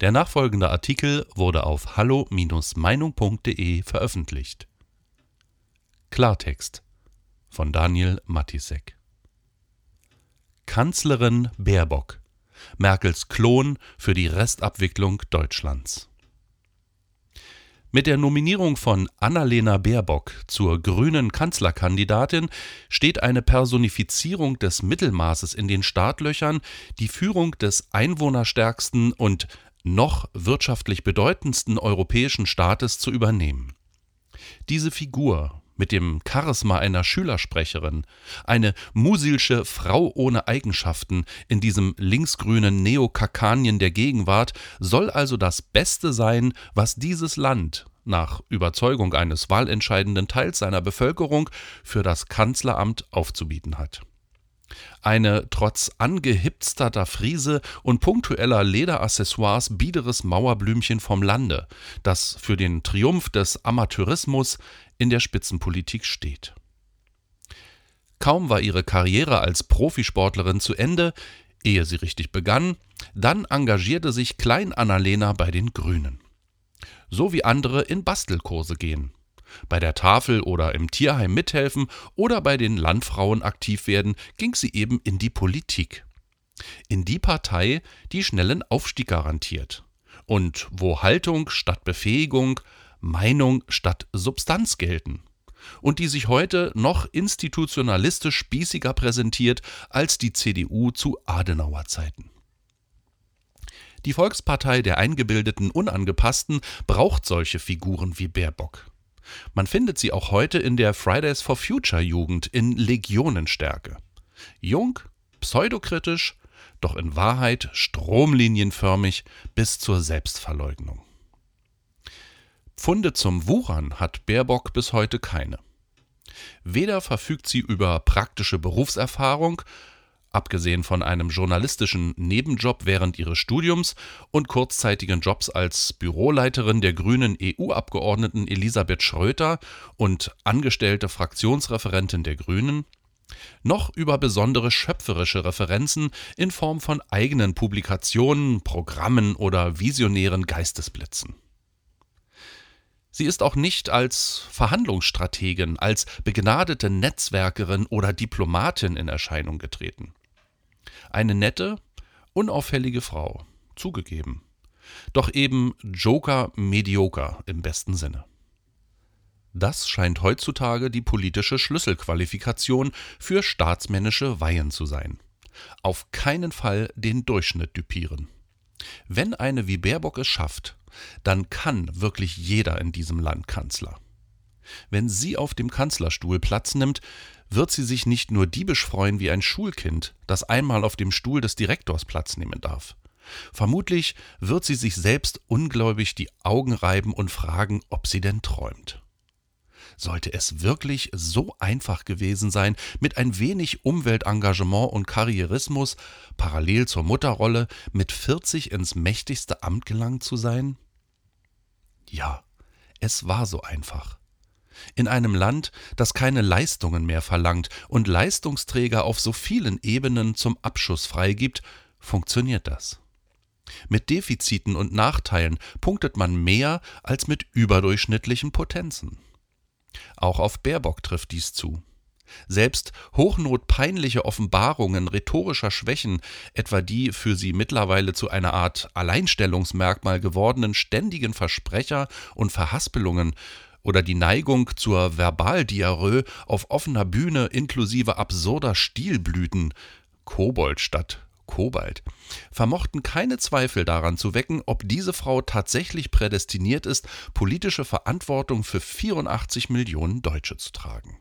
Der nachfolgende Artikel wurde auf hallo-meinung.de veröffentlicht. Klartext von Daniel Matisek Kanzlerin Baerbock Merkels Klon für die Restabwicklung Deutschlands mit der Nominierung von Annalena Baerbock zur grünen Kanzlerkandidatin steht eine Personifizierung des Mittelmaßes in den Startlöchern, die Führung des einwohnerstärksten und noch wirtschaftlich bedeutendsten europäischen Staates zu übernehmen. Diese Figur mit dem Charisma einer Schülersprecherin, eine musilsche Frau ohne Eigenschaften in diesem linksgrünen Neokakanien der Gegenwart, soll also das Beste sein, was dieses Land nach Überzeugung eines wahlentscheidenden Teils seiner Bevölkerung für das Kanzleramt aufzubieten hat. Eine trotz angehipsterter Friese und punktueller Lederaccessoires biederes Mauerblümchen vom Lande, das für den Triumph des Amateurismus in der Spitzenpolitik steht. Kaum war ihre Karriere als Profisportlerin zu Ende, ehe sie richtig begann, dann engagierte sich Klein Annalena bei den Grünen. So wie andere in Bastelkurse gehen. Bei der Tafel oder im Tierheim mithelfen oder bei den Landfrauen aktiv werden, ging sie eben in die Politik. In die Partei, die schnellen Aufstieg garantiert. Und wo Haltung statt Befähigung, Meinung statt Substanz gelten. Und die sich heute noch institutionalistisch spießiger präsentiert als die CDU zu Adenauer Zeiten. Die Volkspartei der eingebildeten Unangepassten braucht solche Figuren wie Baerbock. Man findet sie auch heute in der Fridays for Future Jugend in Legionenstärke. Jung, pseudokritisch, doch in Wahrheit stromlinienförmig bis zur Selbstverleugnung. Funde zum Wuchern hat Baerbock bis heute keine. Weder verfügt sie über praktische Berufserfahrung, abgesehen von einem journalistischen Nebenjob während ihres Studiums und kurzzeitigen Jobs als Büroleiterin der grünen EU-Abgeordneten Elisabeth Schröter und angestellte Fraktionsreferentin der Grünen, noch über besondere schöpferische Referenzen in Form von eigenen Publikationen, Programmen oder visionären Geistesblitzen. Sie ist auch nicht als Verhandlungsstrategin, als begnadete Netzwerkerin oder Diplomatin in Erscheinung getreten. Eine nette, unauffällige Frau, zugegeben. Doch eben Joker medioker im besten Sinne. Das scheint heutzutage die politische Schlüsselqualifikation für staatsmännische Weihen zu sein. Auf keinen Fall den Durchschnitt düpieren. Wenn eine wie Baerbock es schafft, dann kann wirklich jeder in diesem Land Kanzler. Wenn sie auf dem Kanzlerstuhl Platz nimmt, wird sie sich nicht nur diebisch freuen wie ein Schulkind, das einmal auf dem Stuhl des Direktors Platz nehmen darf. Vermutlich wird sie sich selbst ungläubig die Augen reiben und fragen, ob sie denn träumt. Sollte es wirklich so einfach gewesen sein, mit ein wenig Umweltengagement und Karrierismus parallel zur Mutterrolle mit 40 ins mächtigste Amt gelangt zu sein? Ja, es war so einfach. In einem Land, das keine Leistungen mehr verlangt und Leistungsträger auf so vielen Ebenen zum Abschuss freigibt, funktioniert das. Mit Defiziten und Nachteilen punktet man mehr als mit überdurchschnittlichen Potenzen. Auch auf Baerbock trifft dies zu. Selbst hochnotpeinliche Offenbarungen rhetorischer Schwächen, etwa die für sie mittlerweile zu einer Art Alleinstellungsmerkmal gewordenen ständigen Versprecher und Verhaspelungen oder die Neigung zur Verbaldiarrhoe auf offener Bühne inklusive absurder Stilblüten, Kobold statt Kobalt, vermochten keine Zweifel daran zu wecken, ob diese Frau tatsächlich prädestiniert ist, politische Verantwortung für 84 Millionen Deutsche zu tragen.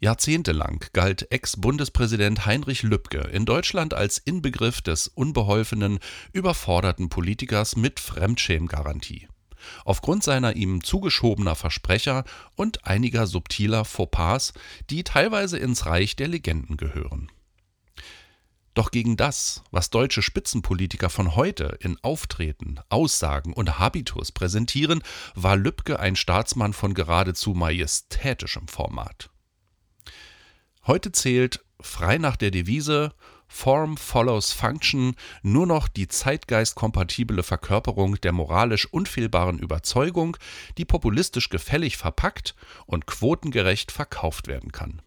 Jahrzehntelang galt Ex-Bundespräsident Heinrich Lübke in Deutschland als Inbegriff des unbeholfenen, überforderten Politikers mit Fremdschämgarantie. Aufgrund seiner ihm zugeschobener Versprecher und einiger subtiler Fauxpas, die teilweise ins Reich der Legenden gehören. Doch gegen das, was deutsche Spitzenpolitiker von heute in Auftreten, Aussagen und Habitus präsentieren, war Lübcke ein Staatsmann von geradezu majestätischem Format. Heute zählt, frei nach der Devise Form follows Function nur noch die zeitgeistkompatible Verkörperung der moralisch unfehlbaren Überzeugung, die populistisch gefällig verpackt und quotengerecht verkauft werden kann.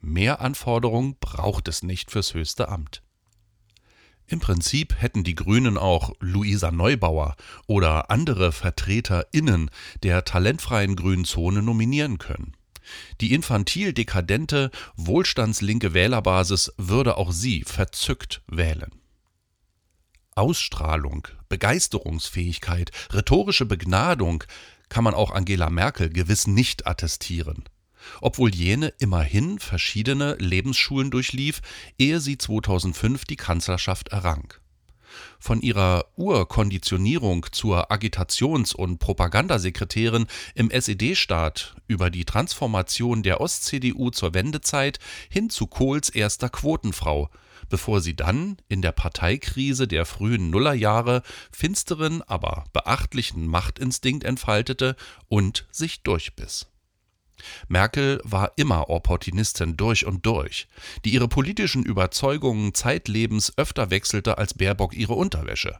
Mehr Anforderungen braucht es nicht fürs höchste Amt. Im Prinzip hätten die Grünen auch Luisa Neubauer oder andere VertreterInnen der talentfreien grünen Zone nominieren können. Die infantil dekadente, wohlstandslinke Wählerbasis würde auch sie verzückt wählen. Ausstrahlung, Begeisterungsfähigkeit, rhetorische Begnadung kann man auch Angela Merkel gewiss nicht attestieren. Obwohl jene immerhin verschiedene Lebensschulen durchlief, ehe sie 2005 die Kanzlerschaft errang von ihrer Urkonditionierung zur Agitations- und Propagandasekretärin im SED-Staat über die Transformation der Ost-CDU zur Wendezeit hin zu Kohls erster Quotenfrau, bevor sie dann in der Parteikrise der frühen Nullerjahre finsteren, aber beachtlichen Machtinstinkt entfaltete und sich durchbiss Merkel war immer Opportunistin durch und durch, die ihre politischen Überzeugungen zeitlebens öfter wechselte als Baerbock ihre Unterwäsche.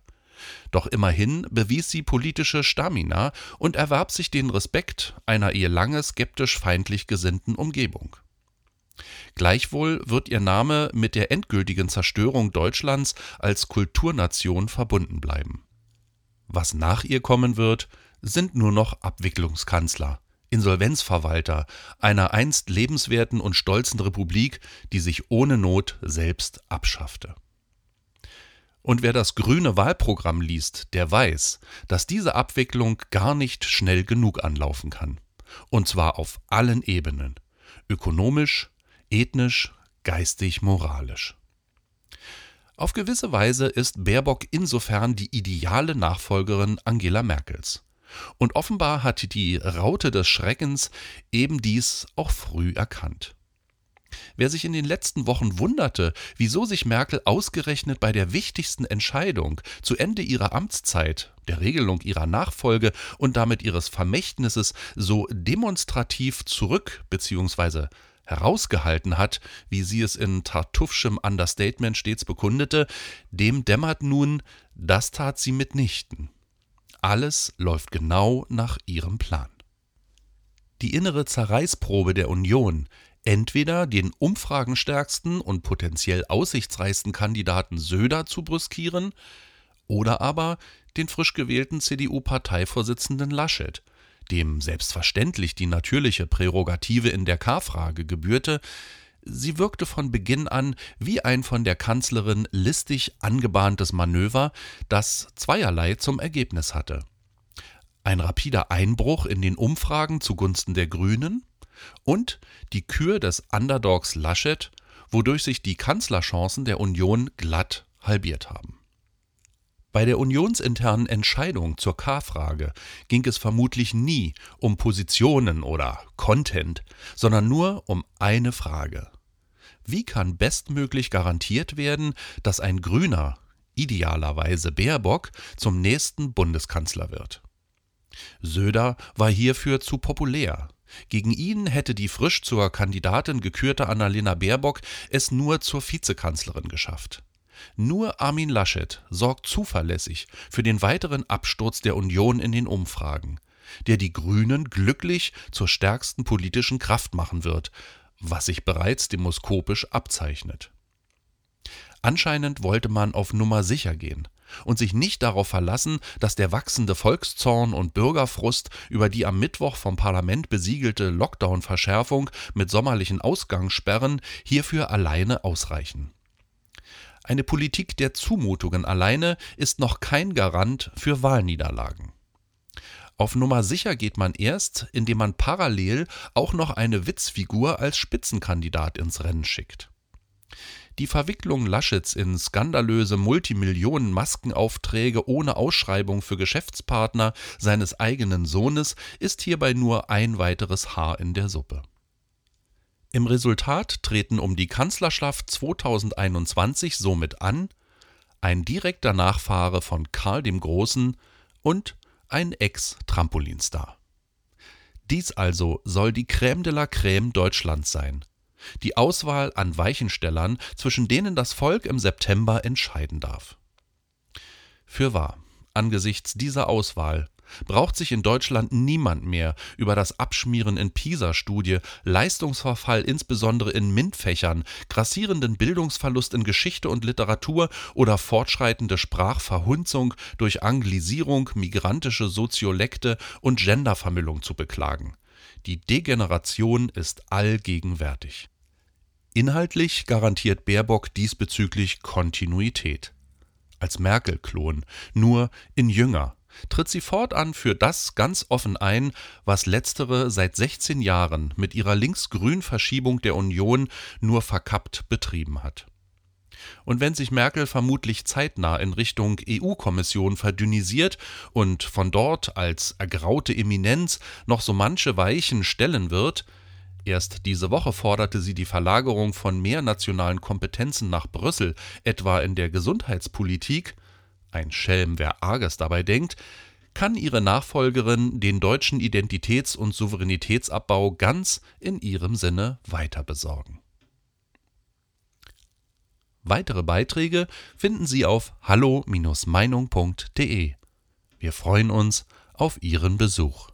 Doch immerhin bewies sie politische Stamina und erwarb sich den Respekt einer ihr lange skeptisch feindlich gesinnten Umgebung. Gleichwohl wird ihr Name mit der endgültigen Zerstörung Deutschlands als Kulturnation verbunden bleiben. Was nach ihr kommen wird, sind nur noch Abwicklungskanzler, Insolvenzverwalter einer einst lebenswerten und stolzen Republik, die sich ohne Not selbst abschaffte. Und wer das grüne Wahlprogramm liest, der weiß, dass diese Abwicklung gar nicht schnell genug anlaufen kann. Und zwar auf allen Ebenen. Ökonomisch, ethnisch, geistig, moralisch. Auf gewisse Weise ist Baerbock insofern die ideale Nachfolgerin Angela Merkels. Und offenbar hat die Raute des Schreckens eben dies auch früh erkannt. Wer sich in den letzten Wochen wunderte, wieso sich Merkel ausgerechnet bei der wichtigsten Entscheidung zu Ende ihrer Amtszeit, der Regelung ihrer Nachfolge und damit ihres Vermächtnisses so demonstrativ zurück bzw. herausgehalten hat, wie sie es in Tartuffschem Understatement stets bekundete, dem dämmert nun, das tat sie mitnichten. Alles läuft genau nach ihrem Plan. Die innere Zerreißprobe der Union, entweder den umfragenstärksten und potenziell aussichtsreichsten Kandidaten Söder zu brüskieren oder aber den frisch gewählten CDU-Parteivorsitzenden Laschet, dem selbstverständlich die natürliche Prärogative in der K-Frage gebührte, Sie wirkte von Beginn an wie ein von der Kanzlerin listig angebahntes Manöver, das zweierlei zum Ergebnis hatte. Ein rapider Einbruch in den Umfragen zugunsten der Grünen und die Kür des Underdogs Laschet, wodurch sich die Kanzlerchancen der Union glatt halbiert haben. Bei der unionsinternen Entscheidung zur K-Frage ging es vermutlich nie um Positionen oder Content, sondern nur um eine Frage. Wie kann bestmöglich garantiert werden, dass ein Grüner, idealerweise Baerbock, zum nächsten Bundeskanzler wird? Söder war hierfür zu populär. Gegen ihn hätte die frisch zur Kandidatin gekürte Annalena Baerbock es nur zur Vizekanzlerin geschafft. Nur Armin Laschet sorgt zuverlässig für den weiteren Absturz der Union in den Umfragen, der die Grünen glücklich zur stärksten politischen Kraft machen wird, was sich bereits demoskopisch abzeichnet. Anscheinend wollte man auf Nummer sicher gehen und sich nicht darauf verlassen, dass der wachsende Volkszorn und Bürgerfrust über die am Mittwoch vom Parlament besiegelte Lockdown-Verschärfung mit sommerlichen Ausgangssperren hierfür alleine ausreichen. Eine Politik der Zumutungen alleine ist noch kein Garant für Wahlniederlagen. Auf Nummer sicher geht man erst, indem man parallel auch noch eine Witzfigur als Spitzenkandidat ins Rennen schickt. Die Verwicklung Laschets in skandalöse Multimillionen-Maskenaufträge ohne Ausschreibung für Geschäftspartner seines eigenen Sohnes ist hierbei nur ein weiteres Haar in der Suppe. Im Resultat treten um die Kanzlerschaft 2021 somit an ein direkter Nachfahre von Karl dem Großen und ein Ex-Trampolinstar. Dies also soll die Crème de la Crème Deutschlands sein. Die Auswahl an Weichenstellern, zwischen denen das Volk im September entscheiden darf. Fürwahr, angesichts dieser Auswahl braucht sich in Deutschland niemand mehr über das Abschmieren in PISA-Studie, Leistungsverfall insbesondere in MINT-Fächern, grassierenden Bildungsverlust in Geschichte und Literatur oder fortschreitende Sprachverhunzung durch Anglisierung, migrantische Soziolekte und Gendervermüllung zu beklagen. Die Degeneration ist allgegenwärtig. Inhaltlich garantiert Baerbock diesbezüglich Kontinuität. Als Merkel-Klon, nur in jünger tritt sie fortan für das ganz offen ein, was letztere seit 16 Jahren mit ihrer links-grün Verschiebung der Union nur verkappt betrieben hat. Und wenn sich Merkel vermutlich zeitnah in Richtung EU-Kommission verdünnisiert und von dort als ergraute Eminenz noch so manche Weichen stellen wird, Erst diese Woche forderte sie die Verlagerung von mehr nationalen Kompetenzen nach Brüssel, etwa in der Gesundheitspolitik, ein Schelm, wer Arges dabei denkt, kann ihre Nachfolgerin den deutschen Identitäts- und Souveränitätsabbau ganz in ihrem Sinne weiter besorgen. Weitere Beiträge finden Sie auf hallo-meinung.de. Wir freuen uns auf Ihren Besuch.